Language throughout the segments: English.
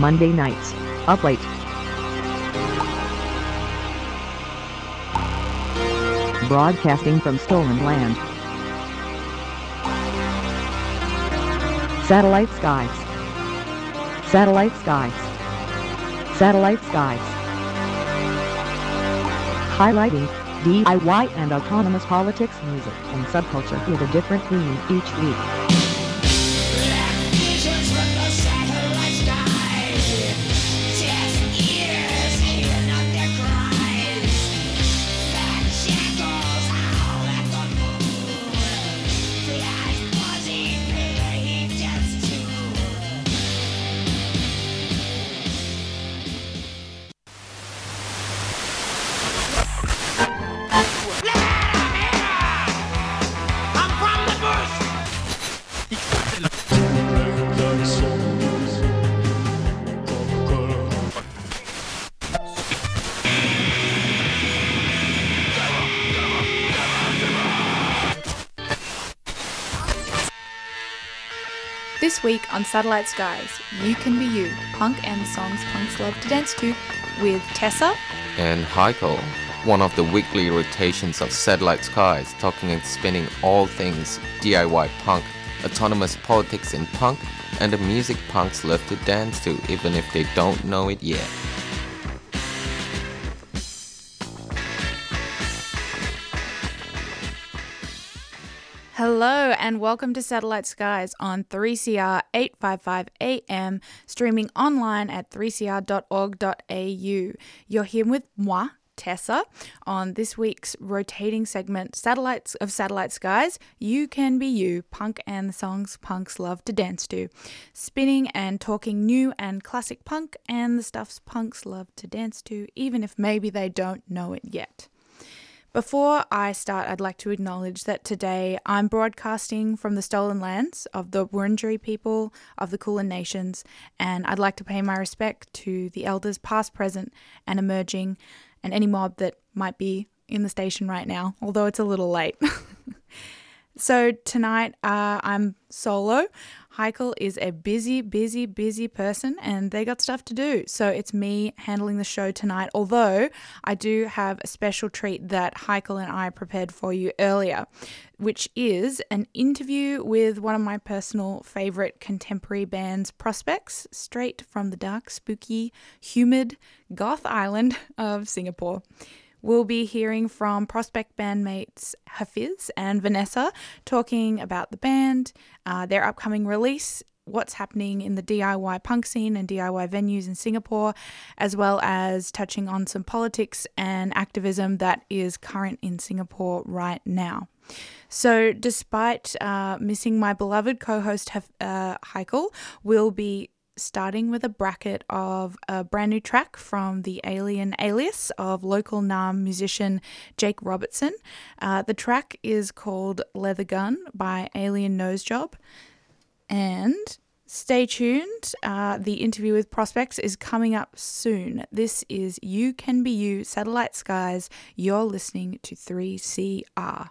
Monday nights, up late. Broadcasting from stolen land. Satellite skies. Satellite skies. Satellite skies. Highlighting DIY and autonomous politics, music, and subculture with a different theme each week. Satellite Skies, You Can Be You, punk and the songs punks love to dance to, with Tessa, and Heiko, one of the weekly rotations of Satellite Skies, talking and spinning all things DIY punk, autonomous politics in punk, and the music punks love to dance to, even if they don't know it yet. Hello and welcome to Satellite Skies on 3CR 855 AM, streaming online at 3cr.org.au. You're here with moi, Tessa, on this week's rotating segment, Satellites of Satellite Skies. You can be you, punk and the songs punks love to dance to. Spinning and talking new and classic punk and the stuffs punks love to dance to, even if maybe they don't know it yet. Before I start, I'd like to acknowledge that today I'm broadcasting from the stolen lands of the Wurundjeri people of the Kulin Nations, and I'd like to pay my respect to the elders past, present, and emerging, and any mob that might be in the station right now, although it's a little late. So tonight uh, I'm solo. Heikel is a busy, busy, busy person and they got stuff to do. So it's me handling the show tonight. Although I do have a special treat that Heikel and I prepared for you earlier, which is an interview with one of my personal favorite contemporary bands, Prospects, straight from the dark, spooky, humid Goth Island of Singapore. We'll be hearing from Prospect bandmates Hafiz and Vanessa talking about the band, uh, their upcoming release, what's happening in the DIY punk scene and DIY venues in Singapore, as well as touching on some politics and activism that is current in Singapore right now. So, despite uh, missing my beloved co host uh, Heikel, we'll be starting with a bracket of a brand new track from the Alien Alias of local Naarm musician Jake Robertson. Uh, the track is called Leather Gun by Alien Nosejob. And stay tuned. Uh, the interview with Prospects is coming up soon. This is You Can Be You, Satellite Skies. You're listening to 3CR.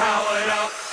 Powered up.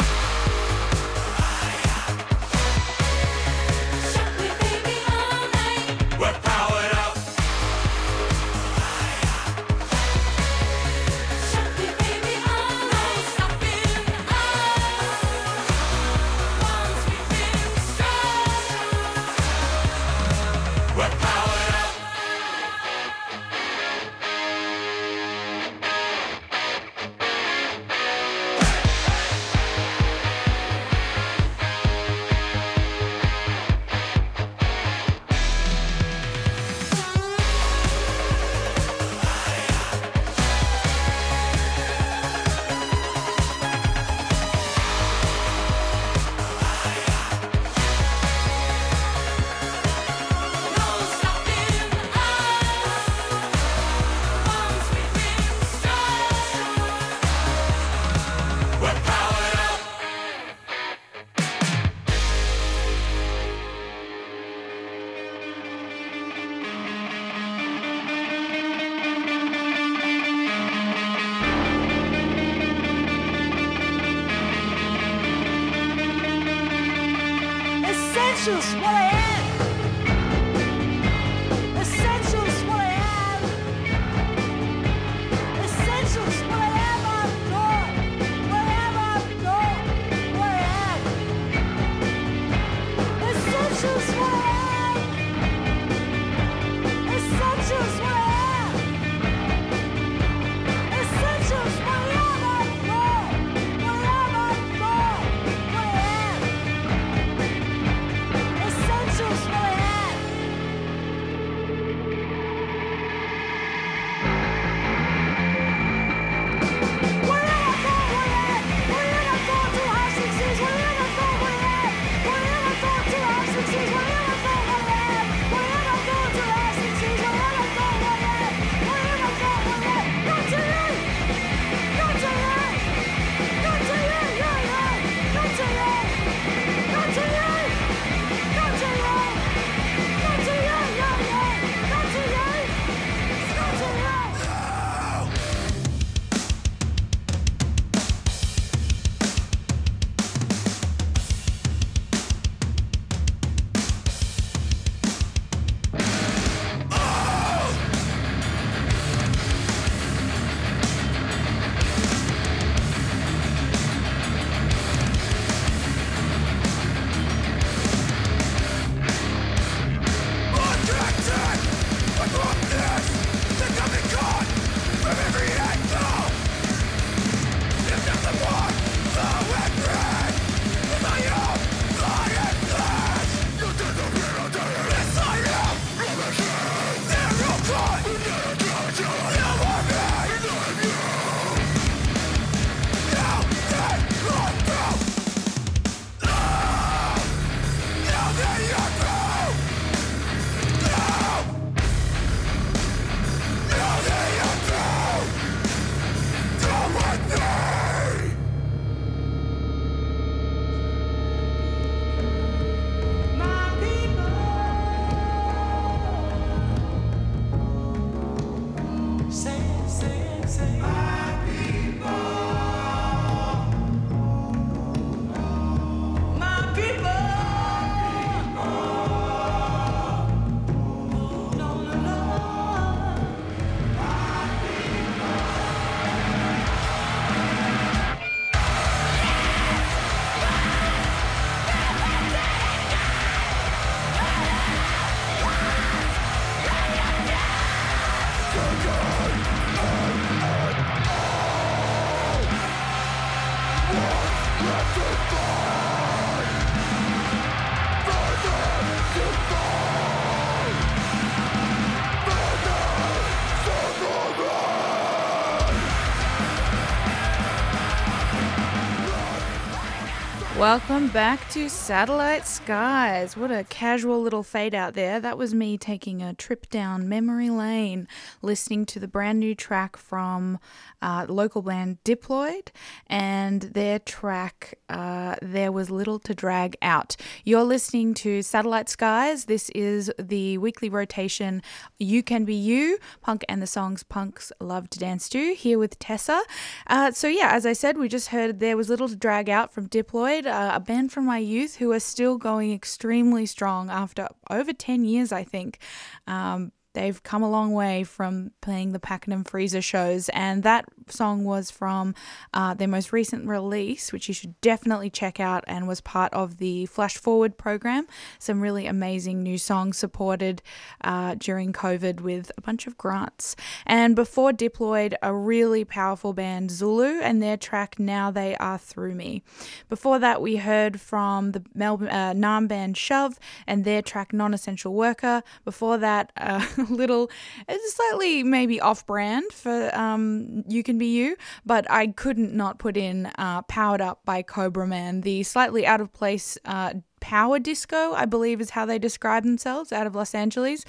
Welcome back to Satellite Skies. What a casual little fade out there. That was me taking a trip down memory lane, listening to the brand new track from uh, local band Diploid and their track uh, There Was Little to Drag Out. You're listening to Satellite Skies. This is the weekly rotation You Can Be You, Punk and the Songs Punks Love to Dance to, here with Tessa. Uh, so, yeah, as I said, we just heard There Was Little to Drag Out from Diploid, uh, a band from my youth who are still going extremely strong after over 10 years, I think. Um, They've come a long way from playing the Pakenham Freezer shows, and that song was from uh, their most recent release, which you should definitely check out, and was part of the Flash Forward program. Some really amazing new songs supported uh, during COVID with a bunch of grants. And before Diploid, a really powerful band, Zulu, and their track Now They Are Through Me. Before that, we heard from the Melbourne uh, Naarm band Shove and their track Non Essential Worker. Before that, uh, a little, it's slightly maybe off brand for um, You Can Be You, but I couldn't not put in uh, Powered Up by Cobra Man, the slightly out of place uh, power disco, I believe is how they describe themselves out of Los Angeles.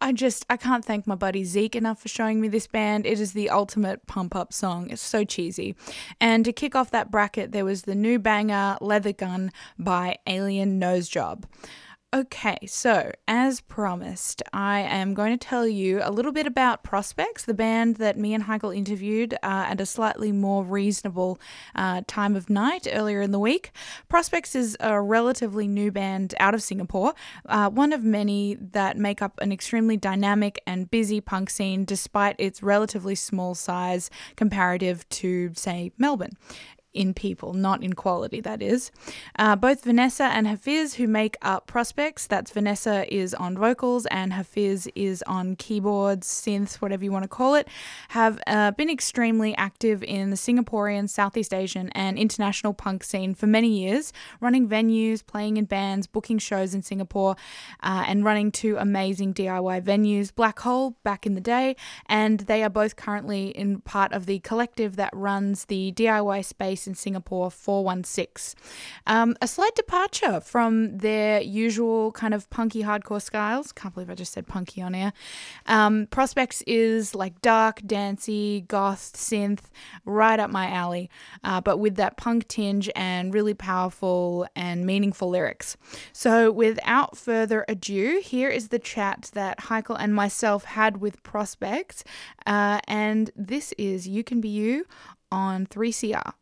I just, I can't thank my buddy Zeke enough for showing me this band. It is the ultimate pump up song. It's so cheesy. And to kick off that bracket, there was the new banger Leather Gun by Alien Nose Job. Okay, so as promised, I am going to tell you a little bit about Prospects, the band that me and Heigl interviewed uh, at a slightly more reasonable uh, time of night earlier in the week. Prospects is a relatively new band out of Singapore, uh, one of many that make up an extremely dynamic and busy punk scene despite its relatively small size comparative to, say, Melbourne in people, not in quality, that is. Uh, both Vanessa and Hafiz, who make up Prospects, that's Vanessa is on vocals and Hafiz is on keyboards, synths, whatever you want to call it, have uh, been extremely active in the Singaporean, Southeast Asian, and international punk scene for many years, running venues, playing in bands, booking shows in Singapore, uh, and running two amazing DIY venues, Black Hole back in the day, and they are both currently in part of the collective that runs the DIY space in Singapore 416. Um, a slight departure from their usual kind of punky hardcore styles. Can't believe I just said punky on air. Um, Prospects is like dark, dancey, goth, synth, right up my alley, uh, but with that punk tinge and really powerful and meaningful lyrics. So, without further ado, here is the chat that Heikel and myself had with Prospects, uh, and this is You Can Be You on 3CR.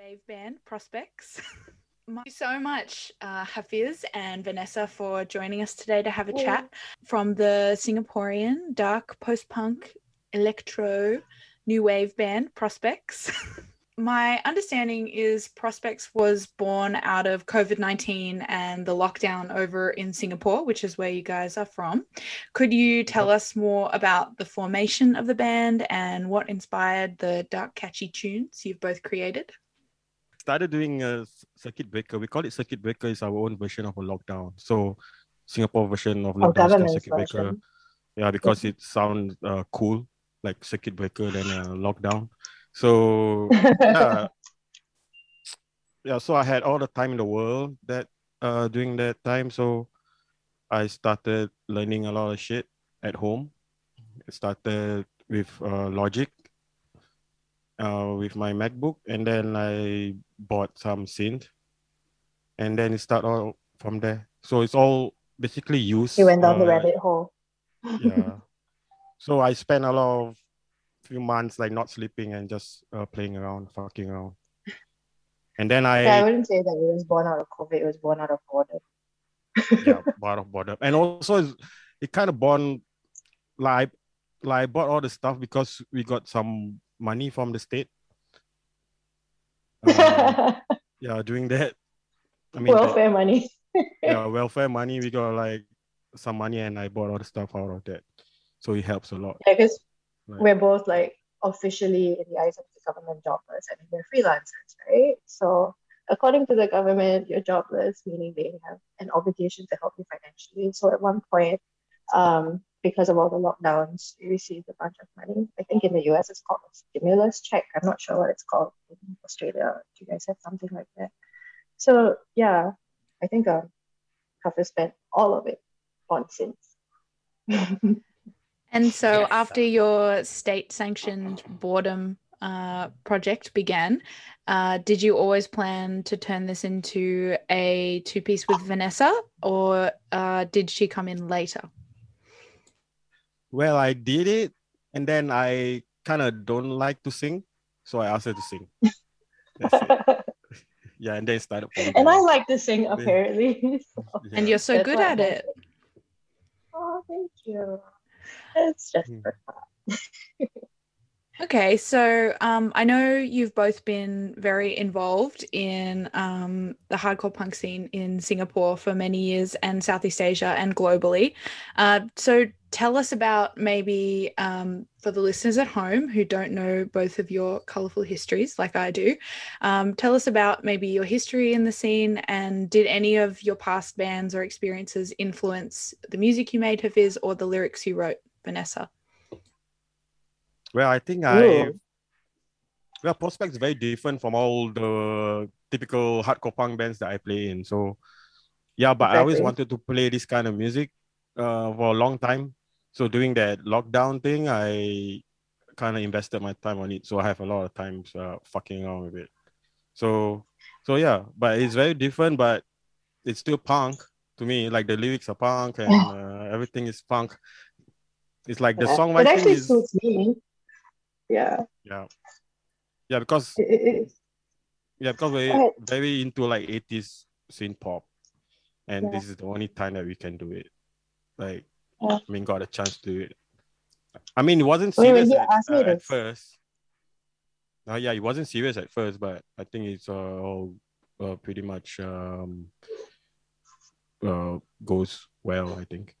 Wave band Prospects. Thank you so much, uh, Hafiz and Vanessa, for joining us today to have a chat from the Singaporean dark post punk electro new wave band Prospects. My understanding is Prospects was born out of COVID 19 and the lockdown over in Singapore, which is where you guys are from. Could you tell us more about the formation of the band and what inspired the dark, catchy tunes you've both created? Started doing a circuit breaker. We call it circuit breaker. It's our own version of a lockdown. So Singapore version of Our lockdown called circuit breaker. version. Yeah, because it sounds uh, cool, like circuit breaker than a lockdown. So yeah, yeah. So I had all the time in the world that uh during that time. So I started learning a lot of shit at home. It started with uh, Logic, uh, with my MacBook, and then I bought some synth, and then it started all from there. So it's all basically used. You went down the uh, rabbit hole. yeah. So I spent a lot of few months like not sleeping and just uh, playing around, fucking around. And then I Yeah, I wouldn't say that it was born out of COVID. It was born out of boredom. yeah, bought out of boredom. And also it kind of born like like I bought all the stuff because we got some money from the state. Um, yeah, doing that. I mean that- Welfare money. yeah, welfare money. We got like some money and I bought all the stuff out of that. So it helps a lot. Yeah, because Right. we're both like officially in the eyes of the government jobbers and mean, we're freelancers, right? So according to the government, you're jobless, meaning they have an obligation to help you financially. So at one point, um, because of all the lockdowns, we received a bunch of money. I think in the US it's called a stimulus check. I'm not sure what it's called in Australia. Do you guys have something like that? So yeah, I think um, Hafiz spent all of it on synths. And so Yes. after your state sanctioned boredom uh, project began, uh, did you always plan to turn this into a two piece with Vanessa or uh, did she come in later? Well, I did it, and then I kind of don't like to sing, so I asked her to sing. That's it. Yeah, and then started. from and there. I like to sing apparently. So, And you're so That's good why I at like it. oh, thank you. It's just Hmm. for fun. Okay, so um, I know you've both been very involved in um, the hardcore punk scene in Singapore for many years and Southeast Asia and globally. Uh, so tell us about maybe um, for the listeners at home who don't know both of your colorful histories like I do, um, tell us about maybe your history in the scene and did any of your past bands or experiences influence the music you made, Hafiz, or the lyrics you wrote, Vanessa? Well, I think I Ooh. well Prospect is very different from all the typical hardcore punk bands that I play in. So yeah, but I always wanted to play this kind of music uh, for a long time. So doing that lockdown thing, I kind of invested my time on it. So I have a lot of times uh, fucking around with it. So so yeah, but it's very different, but it's still punk to me. Like the lyrics are punk and uh, everything is punk. It's like the Yeah. songwriting It actually is suits me. Yeah. yeah yeah because It, it, Yeah, because we're very into like 80s synth pop. And Yeah. this is the only time that we can do it. Like. I mean, got a chance to it. I mean, it wasn't Wait, serious he at, uh, at first. Uh, yeah, it wasn't serious at first, but I think it's uh, all uh, pretty much um, uh, goes well, I think.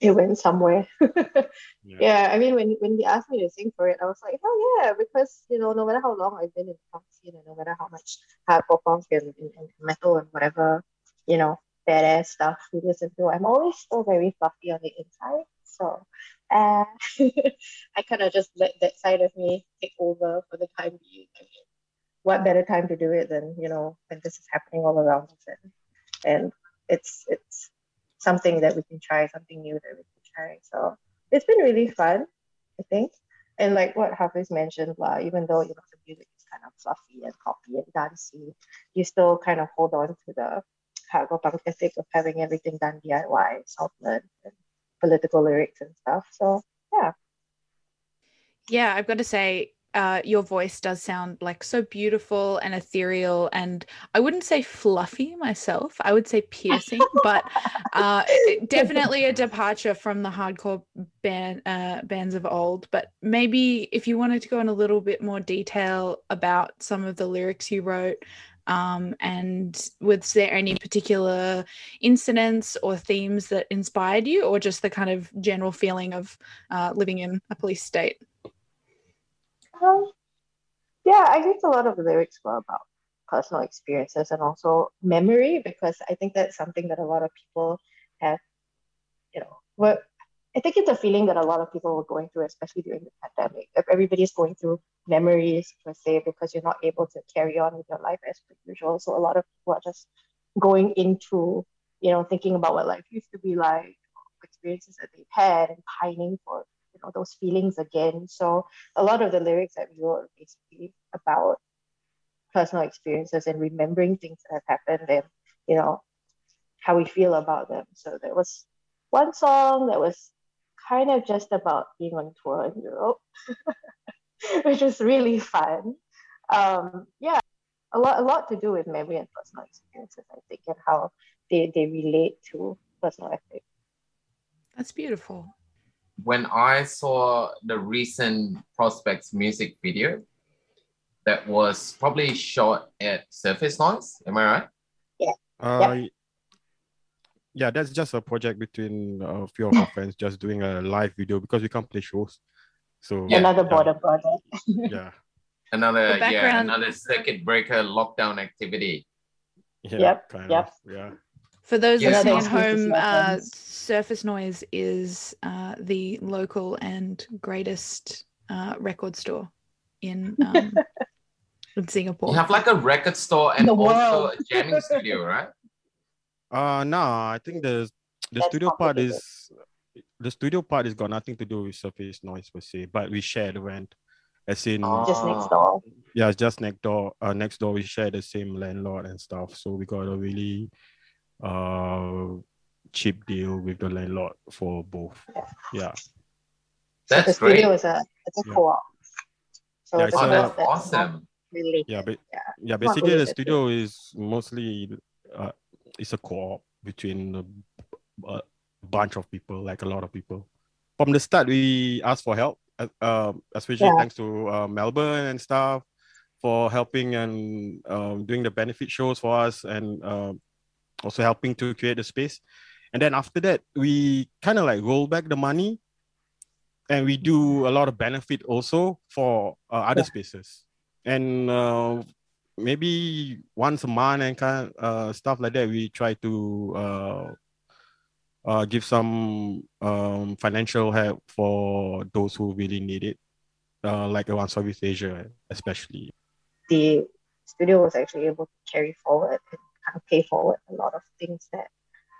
it went somewhere. Yeah. yeah, I mean, when when he asked me to sing for it, I was like, oh yeah, because you know, no matter how long I've been in the punk scene, and no matter how much hardcore punk and, and, and metal and whatever, you know, badass stuff we listen to, I'm always still very fluffy on the inside. So, uh, I kind of just let that side of me take over for the time being. I mean, what better time to do it than you know when this is happening all around us, and, and it's it's something that we can try, something new that we can try. So it's been really fun, I think. And like what Hafiz mentioned, lah, even though you know the music is kind of fluffy and poppy and dancey, you still kind of hold on to the hardcore punk ethic of having everything done DIY, self-learned, and political lyrics and stuff. So yeah, Yeah, I've got to say, uh, your voice does sound like so beautiful and ethereal, and I wouldn't say fluffy myself. I would say piercing, but uh, definitely a departure from the hardcore band uh, bands of old. But maybe if you wanted to go in a little bit more detail about some of the lyrics you wrote, um, and was there any particular incidents or themes that inspired you, or just the kind of general feeling of uh, living in a police state? Um, yeah, I think a lot of the lyrics were about personal experiences and also memory because I think that's something that a lot of people have, you know, were I think it's a feeling that a lot of people were going through, especially during the pandemic. If everybody's going through memories per se because you're not able to carry on with your life as per usual. So a lot of people are just going into, you know, thinking about what life used to be like, experiences that they've had and pining for, you know, those feelings again. So a lot of the lyrics that we wrote basically about personal experiences and remembering things that have happened and you know how we feel about them. So there was one song that was kind of just about being on tour in Europe, which was really fun. Um, yeah, a lot, a lot to do with memory and personal experiences, I think, and how they, they relate to personal ethics. That's beautiful. when I saw the recent Prospects music video that was probably shot at Surface Noise, am I right? Uh, yeah, that's just a project between a few of our friends just doing a live video because we can't play shows. So Yeah. Another yeah, border project. Yeah. Another yeah, another circuit breaker lockdown activity. Yeah, Yep, kind yep. of. Yeah. For those Yeah. listening at Another excuse to home, uh. Surface Noise is uh, the local and greatest uh, record store in um, in Singapore. You have like a record store and also world. a jamming studio, right? Uh no, I think the the That's studio part is the studio part has got nothing to do with surface noise per se, but we share the rent. As in Just next door. yeah, it's just next door. Uh, next door we share the same landlord and stuff, so we got a really uh cheap deal with the landlord for both. Yeah, So the great. studio is a it's a Yeah. co-op. So Yeah, it's it's Oh, a- that's not- not awesome. related. yeah, but Yeah. yeah, basically the studio is mostly uh, it's a co-op between a, a bunch of people, like a lot of people. From the start, we asked for help, uh, um, especially Yeah. thanks to uh, Melbourne and stuff for helping and um, doing the benefit shows for us and um, also helping to create the space. And then after that, we kind of like roll back the money and we do a lot of benefit also for uh, other Yeah. spaces. And uh, maybe once a month and kind of uh, stuff like that, we try to uh, uh, give some um, financial help for those who really need it, uh, like around Southeast Asia, especially. the studio was actually able to carry forward and kind of pay forward a lot of things that,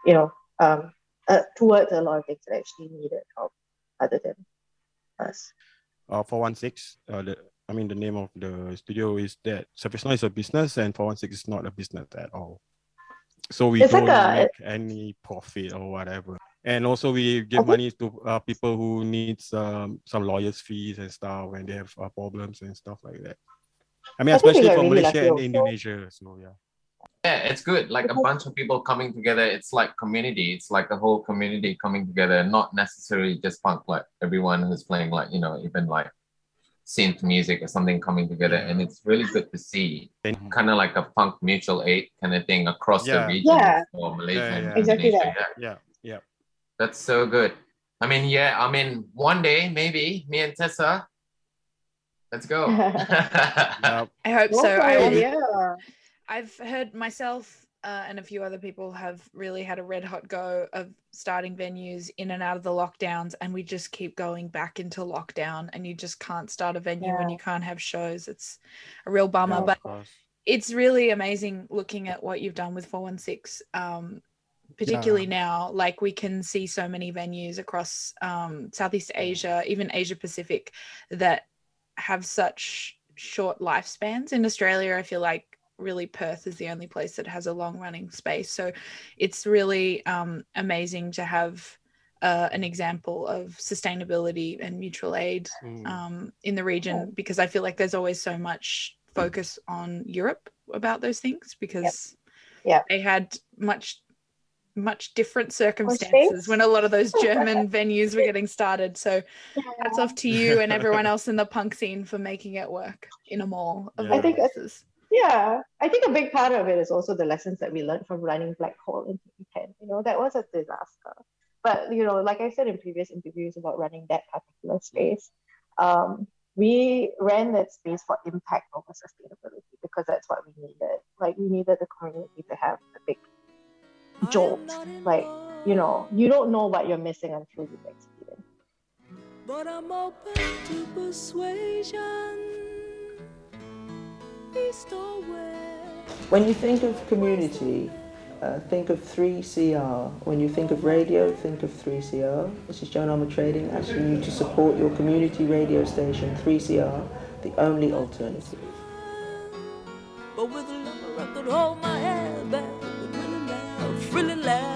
you know, um, uh, towards a lot of things that actually needed help other than us. Uh, 416, uh, the, I mean, the name of the studio is that Surface Noise is a business and 416 is not a business at all. So we It's don't like a- make any profit or whatever. And also we give Okay. money to uh, people who needs um, some lawyers fees and stuff when they have uh, problems and stuff like that. I mean, I especially got for really Malaysia and also. Indonesia. So yeah. Yeah, it's good. Like a bunch of people coming together. It's like community. It's like the whole community coming together, not necessarily just punk, like everyone who's playing like, you know, even like synth music or something coming together. And it's really good to see kind of like a punk mutual aid kind of thing across Yeah. the region Yeah. for Malaysia Yeah, and yeah. Exactly Indonesia. that. Yeah, yeah, yeah. that's so good. I mean, yeah, I mean, one day maybe me and Tessa, let's go. yeah. I hope so. I it, yeah. I've heard myself uh, and a few other people have really had a red hot go of starting venues in and out of the lockdowns, and we just keep going back into lockdown, and you just can't start a venue when Yeah. you can't have shows. It's a real bummer, yeah, but course. it's really amazing looking at what you've done with 416 um particularly now like we can see so many venues across um southeast asia even asia pacific that have such short lifespans in australia i feel like really perth is the only place that has a long running space so it's really um amazing to have uh, an example of sustainability and mutual aid Mm. um, in the region because I feel like there's always so much focus on Europe about those things because Yep. they had much much different circumstances when a lot of those German venues were getting started. So hats off to you and everyone else in the punk scene for making it work in a mall of Yeah. I think places. Yeah, I think a big part of it is also the lessons that we learned from running Black Hole in 2010. You know, that was a disaster. But, you know, like I said in previous interviews about running that particular space, um, we ran that space for impact over sustainability because that's what we needed. Like, we needed the community to have a big jolt. Like, you know, you don't know what you're missing until you experience. But I'm open to persuasion. East or west. When you think of community, uh, think of 3CR. When you think of radio, think of 3CR. This is Joan Armour Trading asking you to support your community radio station, 3CR, the only alternative. But with a love, I could hold my head back really laugh, really laugh.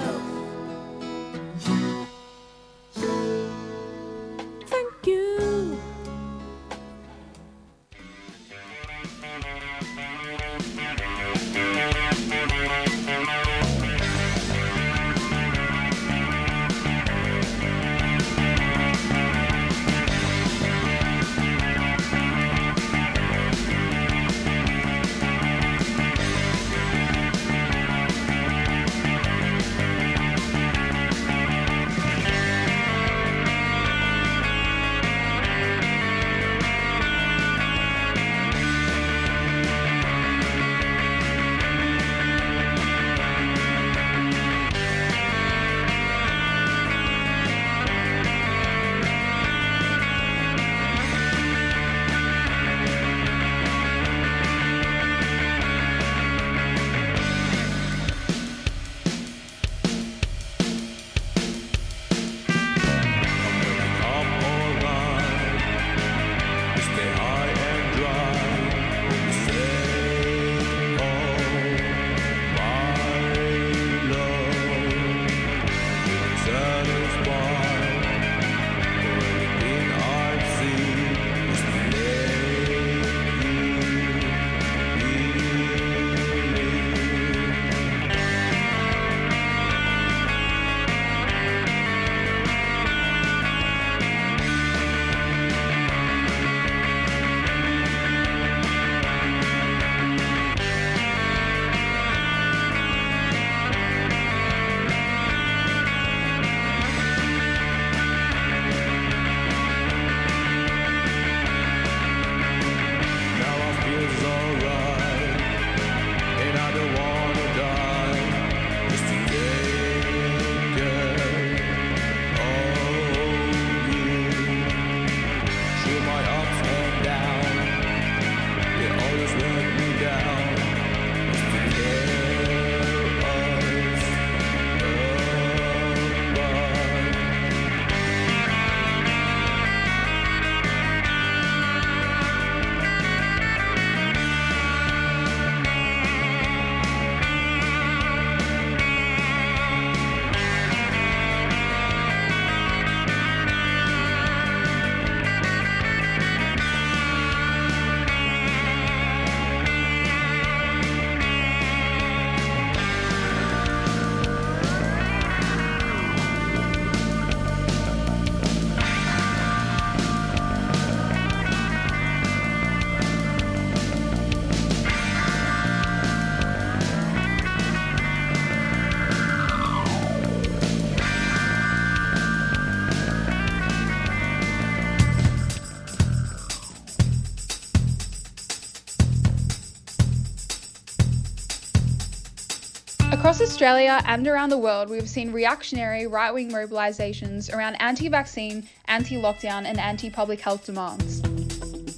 Australia and around the world, we've seen reactionary right wing mobilisations around anti vaccine, anti lockdown, and anti public health demands.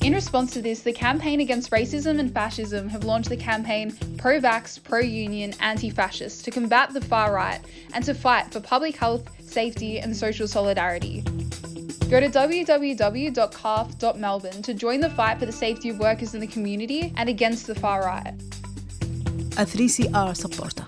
In response to this, the Campaign Against Racism and Fascism have launched the campaign Pro Vax, Pro Union, Anti Fascist to combat the far right and to fight for public health, safety, and social solidarity. Go to www.carf.melbourne to join the fight for the safety of workers in the community and against the far right. a 3CR supporter.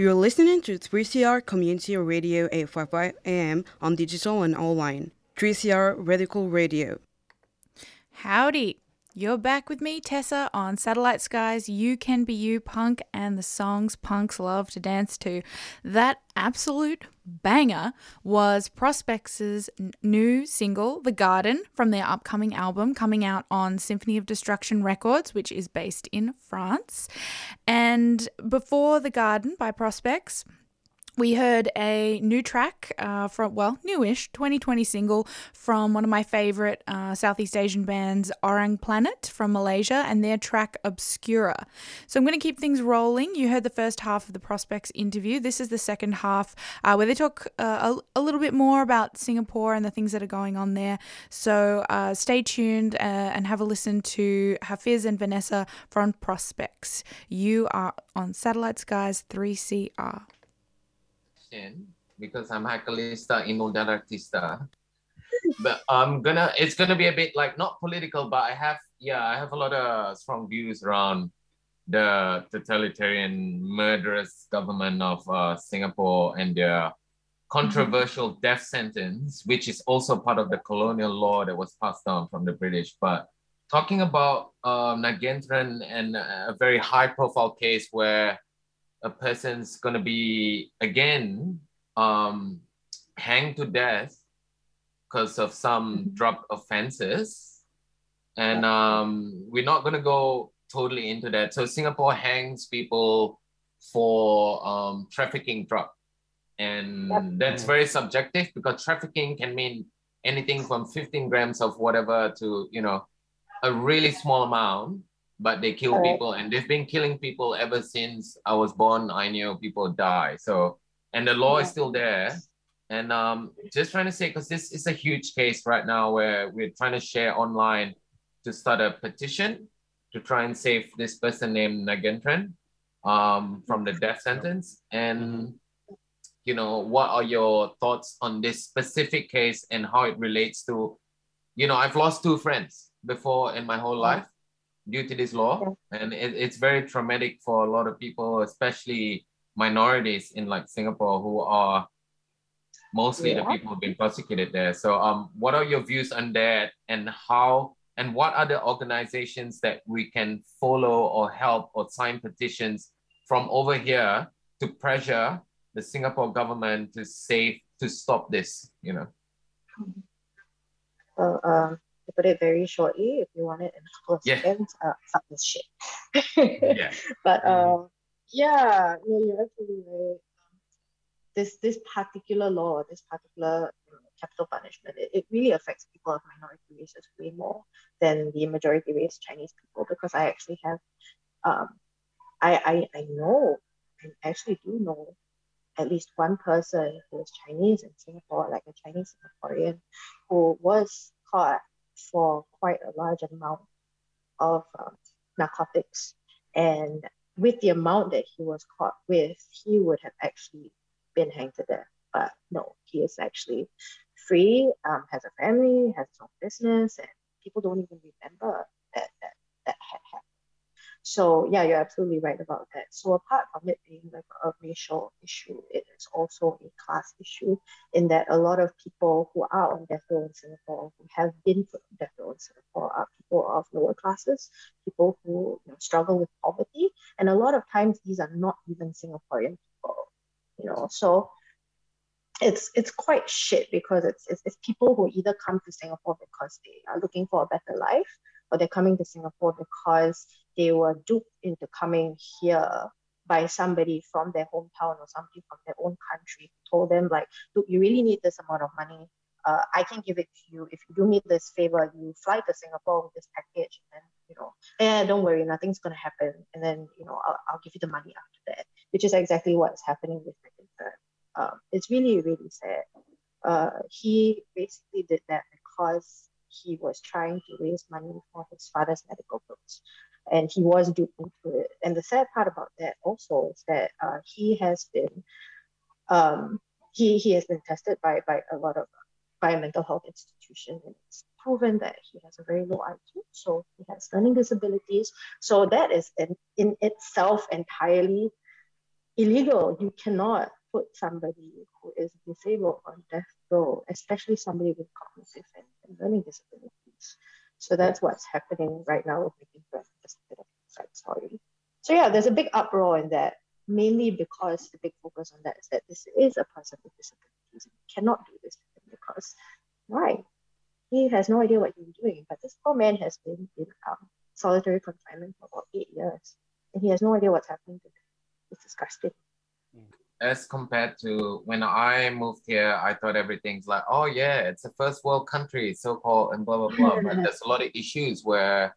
You're listening to 3CR Community Radio 855 AM on digital and online. 3CR Radical Radio. Howdy. You're back with me, Tessa, on Satellite Skies, You Can Be You Punk, and the songs punks love to dance to. That absolute banger was Prospects' new single, The Garden, from their upcoming album coming out on Symphony of Destruction Records, which is based in France. And before The Garden by Prospects, we heard a new track uh, from, well, newish 2020 single from one of my favorite uh, Southeast Asian bands, Orang Planet from Malaysia, and their track Obscura. So I'm going to keep things rolling. You heard the first half of the Prospects interview. This is the second half uh, where they talk uh, a, a, little bit more about Singapore and the things that are going on there. So uh, stay tuned uh, and have a listen to Hafiz and Vanessa from Prospects. You are on Satellite Skies 3CR because I'm Hakalista Imundal Artista. But I'm gonna it's gonna be a bit like not political, but I have yeah, I have a lot of strong views around the totalitarian murderous government of uh, Singapore and their controversial mm-hmm. death sentence, which is also part of the colonial law that was passed down from the British. But talking about um, Nagaenthran and a very high profile case where a person's going to be again um, hanged to death because of some mm-hmm. drug offenses. And um, we're not going to go totally into that. So singapore hangs people for um, trafficking drug. And yep. that's very subjective because trafficking can mean anything from 15 grams of whatever to you know a really small amount but they kill people and they've been killing people ever since I was born. I knew people die. So, and the law yeah. is still there. And um, just trying to say, because this is a huge case right now where we're trying to share online to start a petition to try and save this person named Nagaenthran um, from the death sentence. And, you know, what are your thoughts on this specific case and how it relates to, you know, I've lost two friends before in my whole life due to this law. And it, it's very traumatic for a lot of people especially minorities in like singapore who are mostly yeah. the people who've been prosecuted there. So um what are your views on that? And how and what are the organizations that we can follow or help or sign petitions from over here to pressure the singapore government to save to stop this you know? Well um to put it very shortly, if you want it in a couple of yeah. seconds, uh, fuck this shit. yeah. But mm-hmm. uh, yeah, no, you're absolutely right. This this particular law, this particular you know, capital punishment, it, it really affects people of minority races way more than the majority race Chinese people because I actually have, um, I I, I know, I actually do know at least one person who is Chinese in Singapore, like a Chinese Singaporean, who was caught for quite a large amount of um, narcotics. And with the amount that he was caught with, he would have actually been hanged to death. But no, he is actually free, um, has a family, has his own business, and people don't even remember that that, that had happened. So yeah, you're absolutely right about that. So apart from it being like a racial issue, it is also a class issue in that a lot of people who are on death row in Singapore, who have been put on death row in Singapore, are people of lower classes, people who you know, struggle with poverty, and a lot of times these are not even Singaporean people. You know, so it's it's quite shit because it's, it's, it's people who either come to Singapore because they are looking for a better life or they're coming to Singapore because they were duped into coming here by somebody from their hometown or somebody from their own country who told them like, look, you really need this amount of money. Uh, I can give it to you. If you do me this favor, you fly to Singapore with this package and you know, eh, don't worry, nothing's gonna happen. And then, you know, I'll, I'll give you the money after that, which is exactly what's happening with Megan um, It's really, really sad. Uh, he basically did that because he was trying to raise money for his father's medical bills and he was duped into it. And the sad part about that also is that uh, he has been um, he he has been tested by by a lot of by a mental health institution and it's proven that he has a very low IQ, so he has learning disabilities. So that is in, in itself entirely illegal. You cannot put somebody who is disabled on death row, especially somebody with cognitive and, and learning disabilities. So that's what's happening right now with Making just a bit of side story. So yeah, there's a big uproar in that, mainly because the big focus on that is that this is a person with disabilities. You cannot do this because why? He has no idea what he's doing, but this poor man has been in um, solitary confinement for about eight years, and he has no idea what's happening to him. It's disgusting. As compared to when I moved here, I thought everything's like, oh yeah, it's a first world country, so called, and blah blah blah. but there's a lot of issues where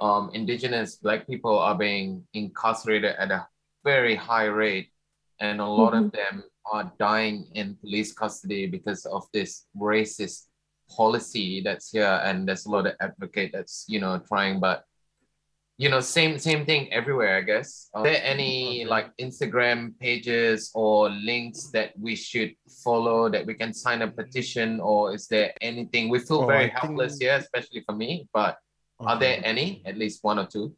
um, indigenous black people are being incarcerated at a very high rate, and a lot of them are dying in police custody because of this racist policy that's here, and there's a lot of advocate that's you know trying, but you know same same thing everywhere i guess. Are there any like instagram pages or links that we should follow that we can sign a petition or is there anything? We feel Oh, very I helpless think- here especially for me but are there any? At least one or two.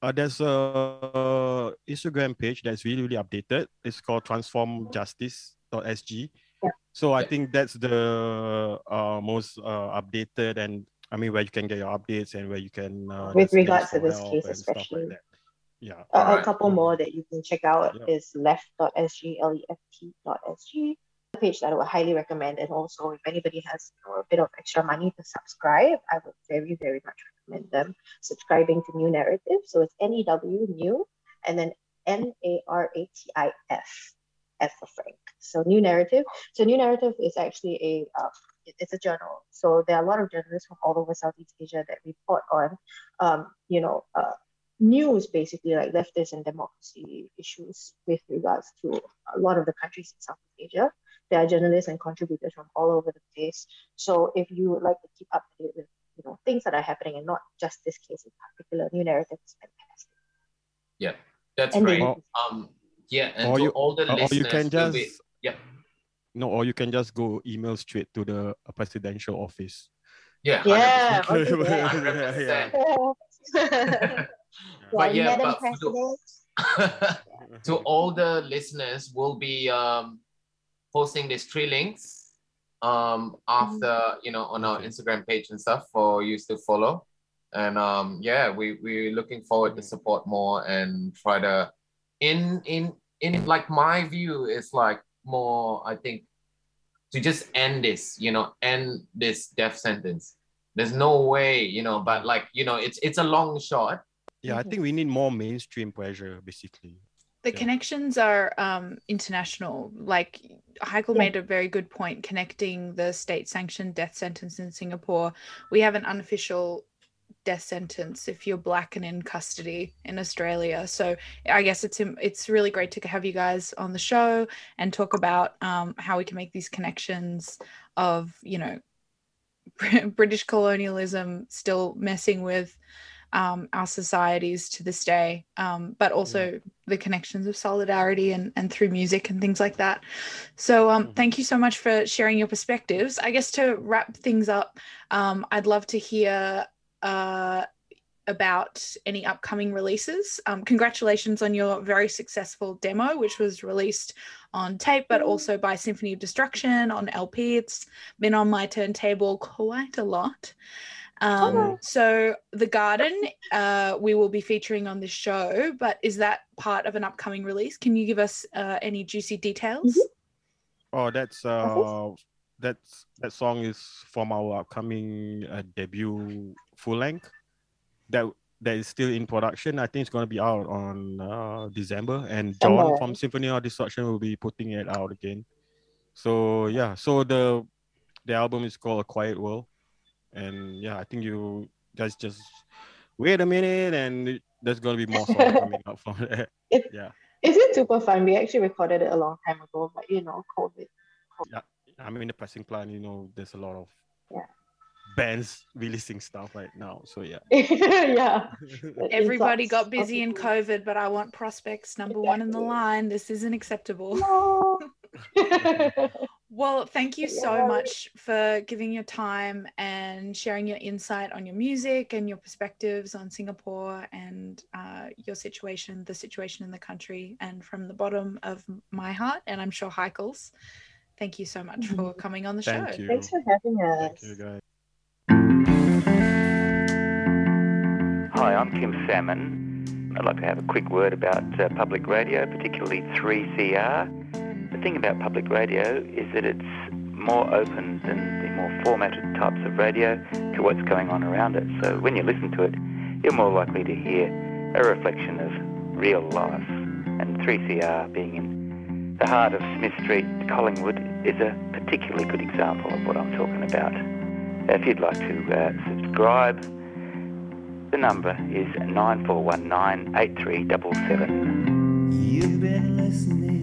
Uh, there's a Instagram page that's really, really updated. It's called transformjustice.sg. So I think that's the uh, most uh, updated and I mean where you can get your updates and where you can uh, With regards to this case like especially. that. Yeah. A, a couple more that you can check out Yeah. is left.sg, L-E-F-T.sg, a page that I would highly recommend. And also, if anybody has you know, a bit of extra money to subscribe, I would very, very much recommend them subscribing to New Naratif. So it's N-E-W, New, and then N-A-R-A-T-I-F, F for Frank. So New Naratif. So New Naratif is actually a it- it's a journal. So there are a lot of journalists from all over Southeast Asia that report on, um, you know, uh, news basically like leftist and democracy issues with regards to a lot of the countries in Southeast Asia. There are journalists and contributors from all over the place. So if you would like to keep up to date with you know things that are happening and not just this case in particular, New Naratif is fantastic. yeah that's And great Or- um yeah and or to you- all the listeners you can just be, yeah no, or you can just go email straight to the uh, presidential office. yeah Yeah, 100%. okay, yeah. 100%. But yeah, Madam but for the- President. to all the listeners, we'll be um, posting these three links um, after you know on our Instagram page and stuff for you to follow. And um, yeah, we we're looking forward to support more and try to in in in like my view is like more I think to just end this, you know, end this death sentence. There's no way, you know, but like you know, it's it's a long shot. Yeah, I think we need more mainstream pressure, basically. The Yeah. connections are um, international. Like Heikel Yeah. made a very good point connecting the state sanctioned death sentence in Singapore. We have an unofficial death sentence if you're black and in custody in Australia. So I guess it's it's really great to have you guys on the show and talk about um, how we can make these connections of you know British colonialism still messing with um, our societies to this day, um, but also the connections of solidarity and, and through music and things like that. So, um, Mhm. thank you so much for sharing your perspectives. I guess to wrap things up, um, I'd love to hear uh, about any upcoming releases. Um, congratulations on your very successful demo, which was released on tape, but also by Symphony of Destruction on LP. It's been on my turntable quite a lot. Um, Oh. So, The Garden, uh, we will be featuring on this show, but is that part of an upcoming release? Can you give us uh, any juicy details? Oh, that's uh, that's that song is from our upcoming uh, debut full length. That that is still in production. I think it's gonna be out on uh, December, and John from Symphony of Destruction will be putting it out again. So yeah, so the the album is called A Quiet World, and yeah, I think you guys just wait a minute, and there's gonna be more songs coming out from that. It- Yeah. Is it super fun? We actually recorded it a long time ago, but you know, COVID. I'm in the pressing plan, you know, there's a lot of Yeah. bands releasing stuff right now. So yeah. yeah. It Everybody got busy in. COVID, but I want prospects number one in the line. This isn't acceptable. No. Well, thank you so Yeah. much for giving your time and sharing your insight on your music and your perspectives on Singapore and uh, your situation, the situation in the country. And from the bottom of my heart, and I'm sure Heichel's, thank you so much for coming on the Thank show. you. Thanks for having us. Thank you, guys. Hi, I'm Kim Salmon. I'd like to have a quick word about uh, public radio, particularly 3CR. The thing about public radio is that it's more open than the more formatted types of radio to what's going on around it. So when you listen to it, you're more likely to hear a reflection of real life. And 3CR being in the heart of Smith Street, Collingwood, is a particularly good example of what I'm talking about. If you'd like to uh, subscribe, the number is 9419 8377. You've been listening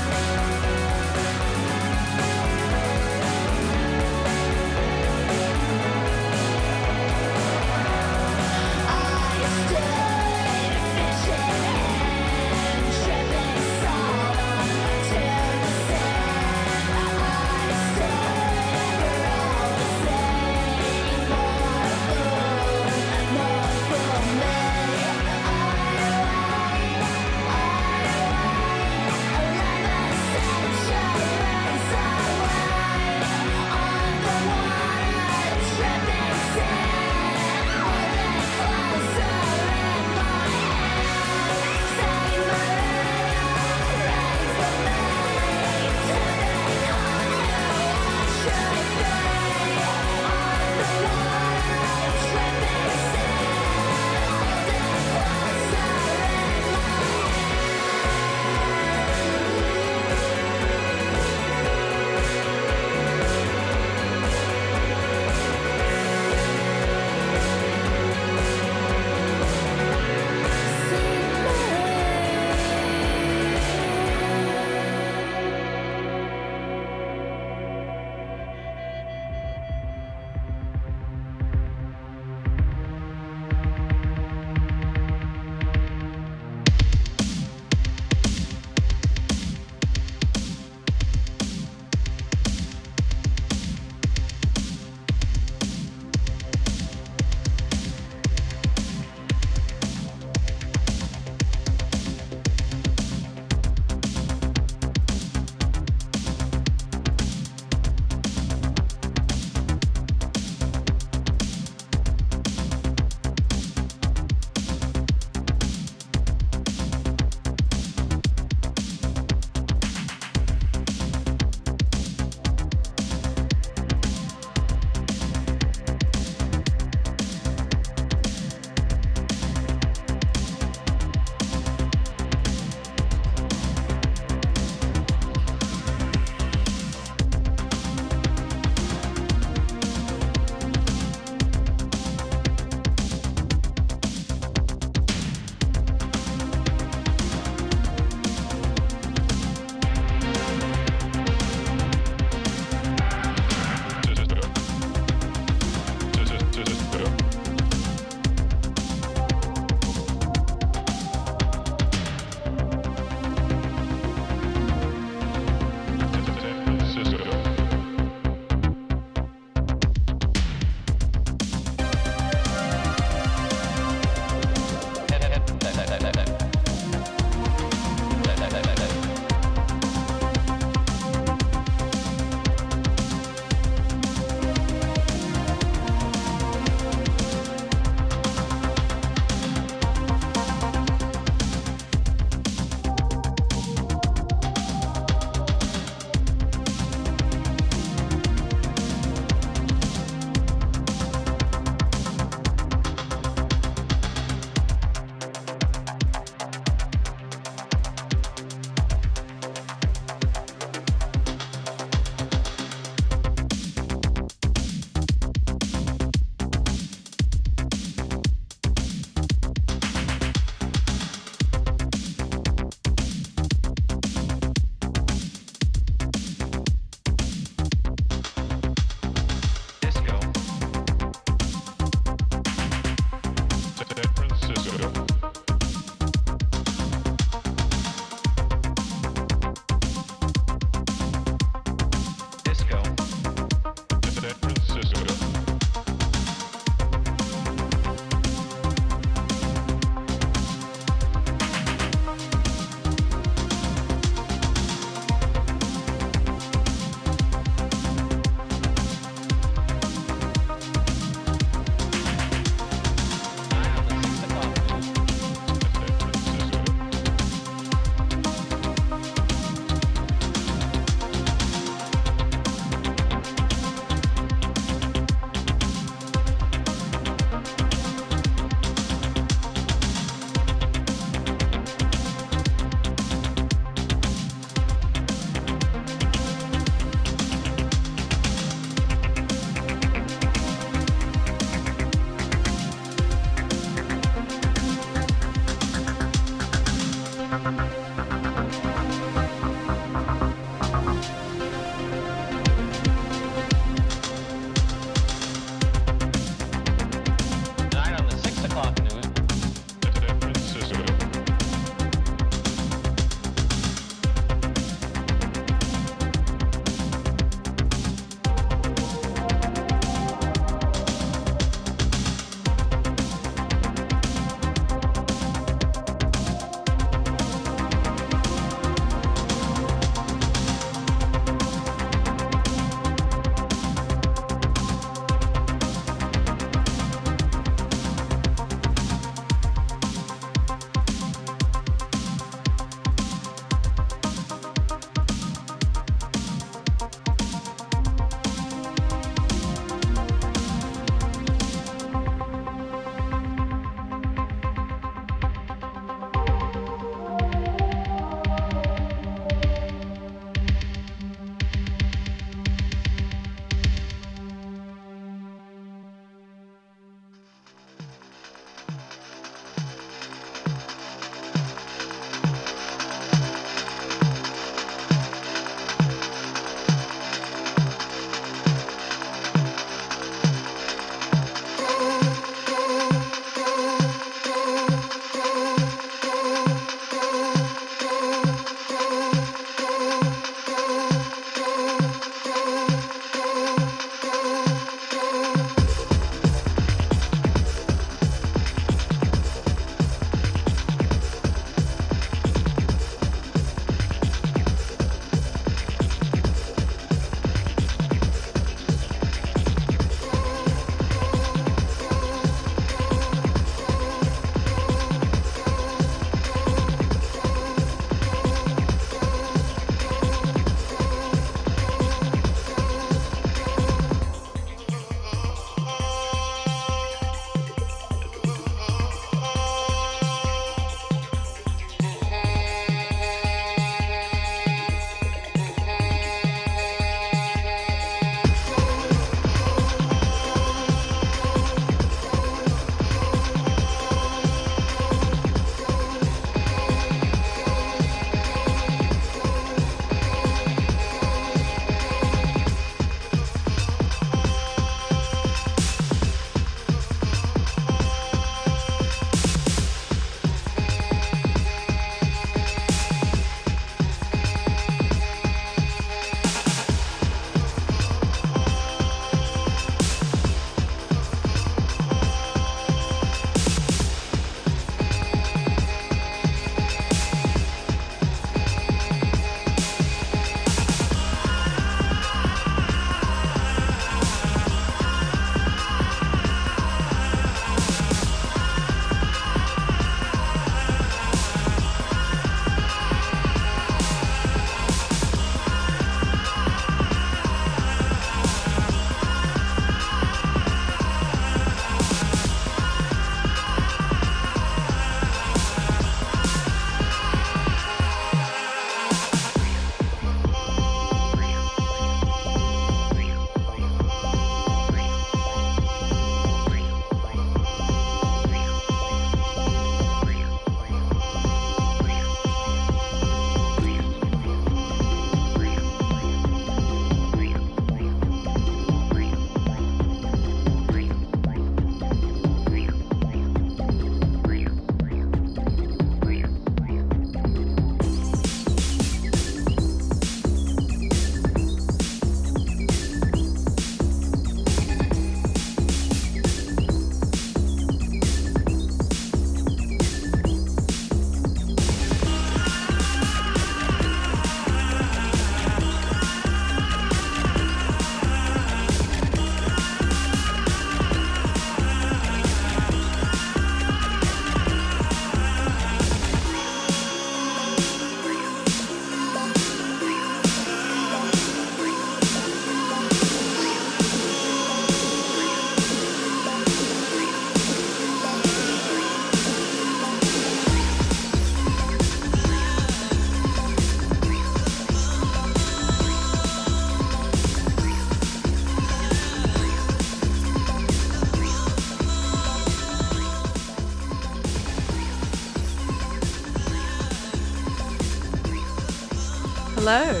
Hello.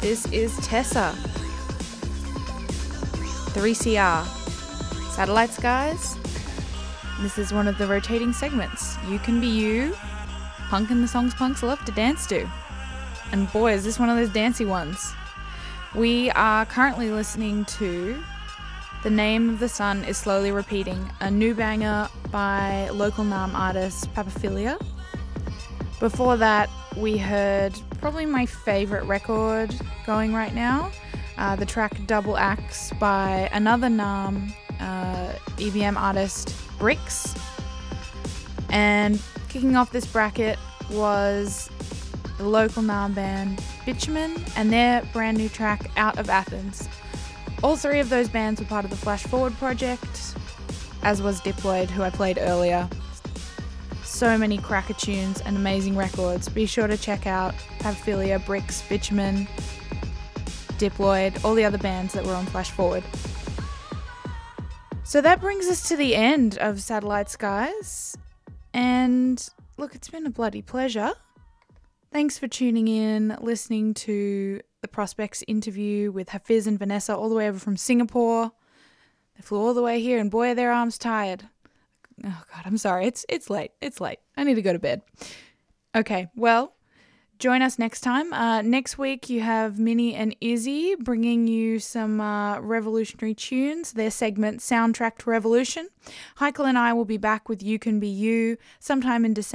This is Tessa. 3CR. Satellite Skies. This is one of the rotating segments. You can be you. Punk and the songs punks love to dance to. And boy, is this one of those dancey ones. We are currently listening to The Name of the Sun is Slowly Repeating, a new banger by local Naarm artist Papaphilia. Before that, we heard probably my favorite record going right now uh, the track Double Axe by another Naarm uh, EBM artist, Bricks. And kicking off this bracket was the local Naarm band Bitumen and their brand new track Out of Athens. All three of those bands were part of the Flash Forward project, as was Diploid, who I played earlier. So many cracker tunes and amazing records. Be sure to check out Papaphilia, Bricks, Bitumen, Diploid, all the other bands that were on Flash Forward. So that brings us to the end of Satellite Skies. And look, it's been a bloody pleasure. Thanks for tuning in, listening to the Prospects interview with Hafiz and Vanessa all the way over from Singapore. They flew all the way here, and boy, are their arms tired. Oh God, I'm sorry. It's it's late. It's late. I need to go to bed. Okay, well, join us next time. Uh, next week, you have Minnie and Izzy bringing you some uh, revolutionary tunes, their segment Soundtrack to Revolution. Heikel and I will be back with You Can Be You sometime in December.